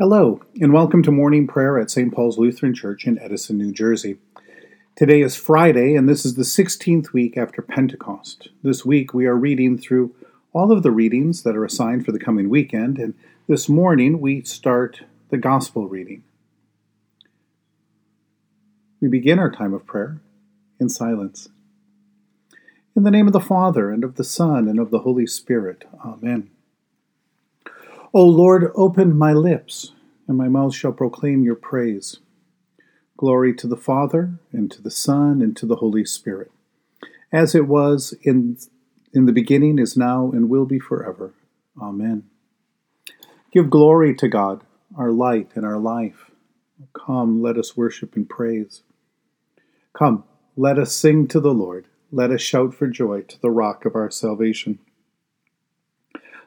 Hello, and welcome to morning prayer at St. Paul's Lutheran Church in Edison, New Jersey. Today is Friday, and this is the 16th week after Pentecost. This week we are reading through all of the readings that are assigned for the coming weekend, and this morning we start the Gospel reading. We begin our time of prayer in silence. In the name of the Father, and of the Son, and of the Holy Spirit. Amen. O Lord, open my lips, and my mouth shall proclaim your praise. Glory to the Father, and to the Son, and to the Holy Spirit, as it was in, in the beginning, is now, and will be forever. Amen. Give glory to God, our light and our life. Come, let us worship and praise. Come, let us sing to the Lord. Let us shout for joy to the rock of our salvation.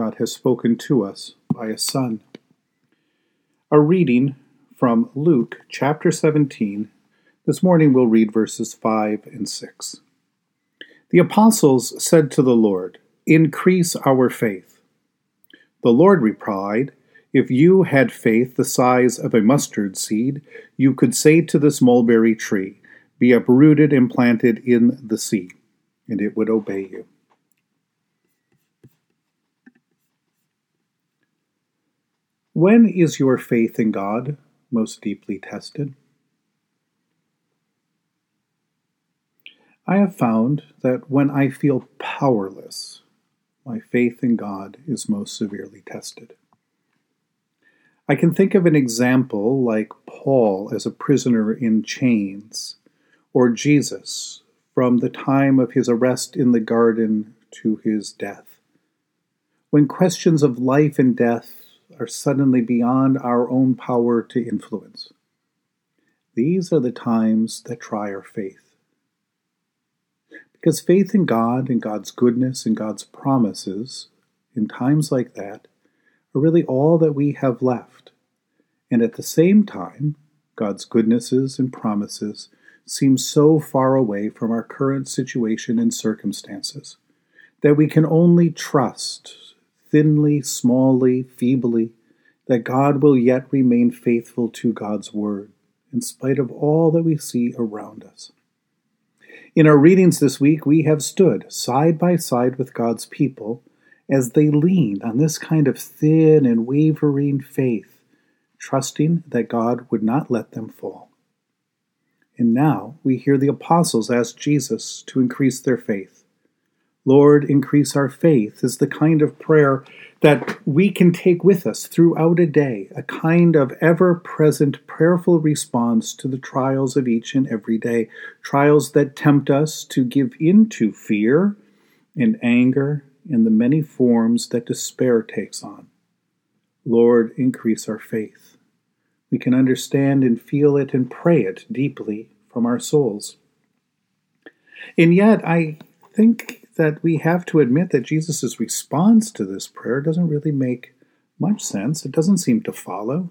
God has spoken to us by a Son. A reading from Luke chapter 17. This morning we'll read verses 5 and 6. The apostles said to the Lord, Increase our faith. The Lord replied, If you had faith the size of a mustard seed, you could say to this mulberry tree, Be uprooted and planted in the sea, and it would obey you. When is your faith in God most deeply tested? I have found that when I feel powerless, my faith in God is most severely tested. I can think of an example like Paul as a prisoner in chains, or Jesus from the time of his arrest in the garden to his death. When questions of life and death are suddenly beyond our own power to influence. These are the times that try our faith. Because faith in God and God's goodness and God's promises in times like that are really all that we have left. And at the same time, God's goodnesses and promises seem so far away from our current situation and circumstances that we can only trust thinly, smallly, feebly, that God will yet remain faithful to God's word, in spite of all that we see around us. In our readings this week, we have stood side by side with God's people as they leaned on this kind of thin and wavering faith, trusting that God would not let them fall. And now we hear the apostles ask Jesus to increase their faith. Lord, increase our faith is the kind of prayer that we can take with us throughout a day, a kind of ever present prayerful response to the trials of each and every day, trials that tempt us to give in to fear and anger and the many forms that despair takes on. Lord, increase our faith. We can understand and feel it and pray it deeply from our souls. And yet, I think that we have to admit that Jesus' response to this prayer doesn't really make much sense. It doesn't seem to follow.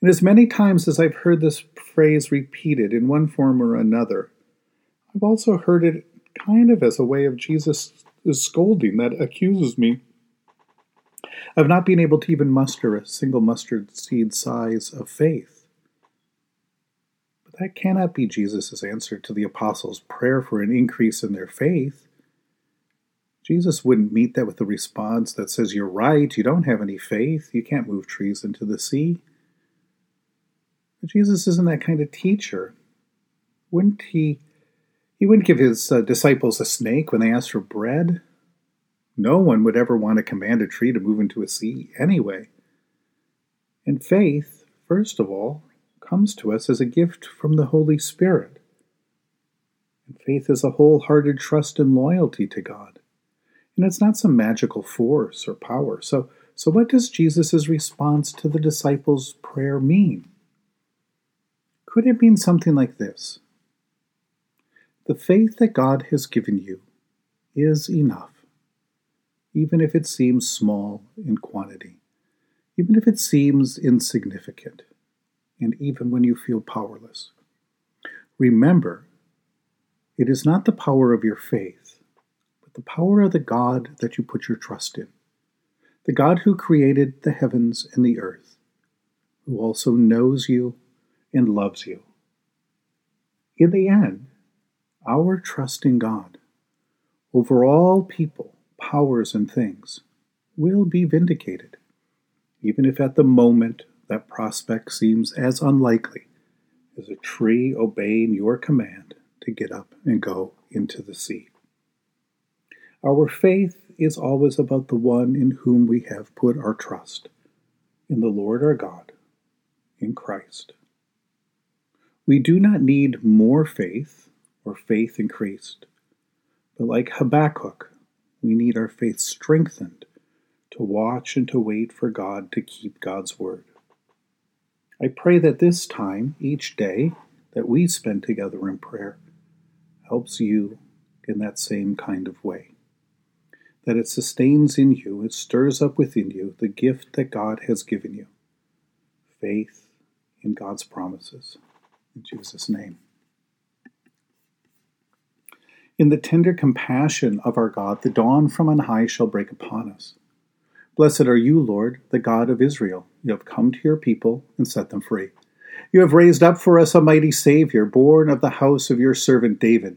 And as many times as I've heard this phrase repeated in one form or another, I've also heard it kind of as a way of Jesus' scolding that accuses me of not being able to even muster a single mustard seed size of faith. But that cannot be Jesus' answer to the apostles' prayer for an increase in their faith. Jesus wouldn't meet that with a response that says, You're right, you don't have any faith, you can't move trees into the sea. But Jesus isn't that kind of teacher. Wouldn't he? He wouldn't give his uh, disciples a snake when they asked for bread. No one would ever want to command a tree to move into a sea anyway. And faith, first of all, comes to us as a gift from the Holy Spirit. And faith is a wholehearted trust and loyalty to God. And it's not some magical force or power. So, so what does Jesus' response to the disciples' prayer mean? Could it mean something like this? The faith that God has given you is enough even if it seems small in quantity, even if it seems insignificant, and even when you feel powerless. Remember, it is not the power of your faith, the power of the God that you put your trust in, the God who created the heavens and the earth, who also knows you and loves you. In the end, our trust in God over all people powers and things will be vindicated, even if at the moment that prospect seems as unlikely as a tree obeying your command to get up and go into the sea. Our faith is always about the one in whom we have put our trust, in the Lord our God, in Christ. We do not need more faith or faith increased, but like Habakkuk, we need our faith strengthened to watch and to wait for God to keep God's word. I pray that this time, each day that we spend together in prayer, helps you in that same kind of way. That it sustains in you, it stirs up within you the gift that God has given you faith in God's promises. In Jesus' name. In the tender compassion of our God, the dawn from on high shall break upon us. Blessed are you, Lord, the God of Israel. You have come to your people and set them free. You have raised up for us a mighty Savior, born of the house of your servant David.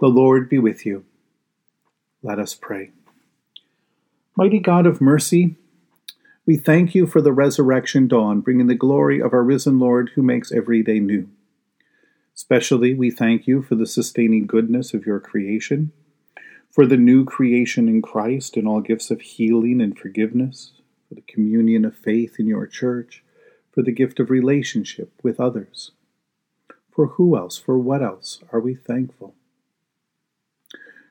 The Lord be with you. Let us pray. Mighty God of mercy, we thank you for the resurrection dawn, bringing the glory of our risen Lord who makes every day new. Especially, we thank you for the sustaining goodness of your creation, for the new creation in Christ and all gifts of healing and forgiveness, for the communion of faith in your church, for the gift of relationship with others. For who else, for what else are we thankful?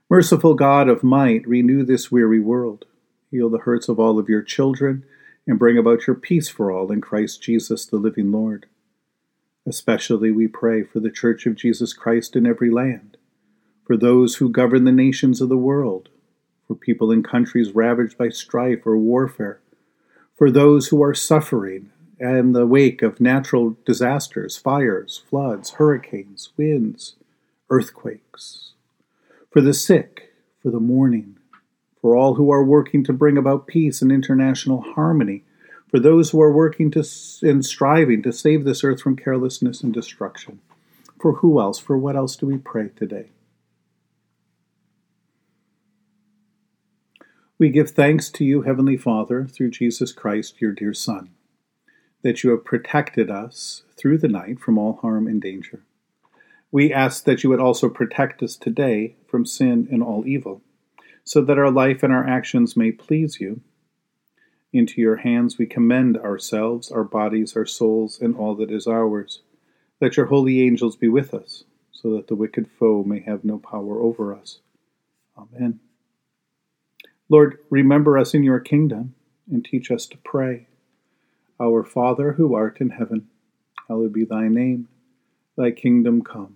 Merciful God of might, renew this weary world, heal the hurts of all of your children, and bring about your peace for all in Christ Jesus, the living Lord. Especially we pray for the Church of Jesus Christ in every land, for those who govern the nations of the world, for people in countries ravaged by strife or warfare, for those who are suffering in the wake of natural disasters, fires, floods, hurricanes, winds, earthquakes, for the sick, for the mourning, for all who are working to bring about peace and international harmony for those who are working to, and striving to save this earth from carelessness and destruction. For who else? For what else do we pray today? We give thanks to you, Heavenly Father, through Jesus Christ, your dear Son, that you have protected us through the night from all harm and danger. We ask that you would also protect us today from sin and all evil, so that our life and our actions may please you into your hands we commend ourselves, our bodies, our souls, and all that is ours. Let your holy angels be with us, so that the wicked foe may have no power over us. Amen. Lord, remember us in your kingdom and teach us to pray. Our Father who art in heaven, hallowed be thy name. Thy kingdom come,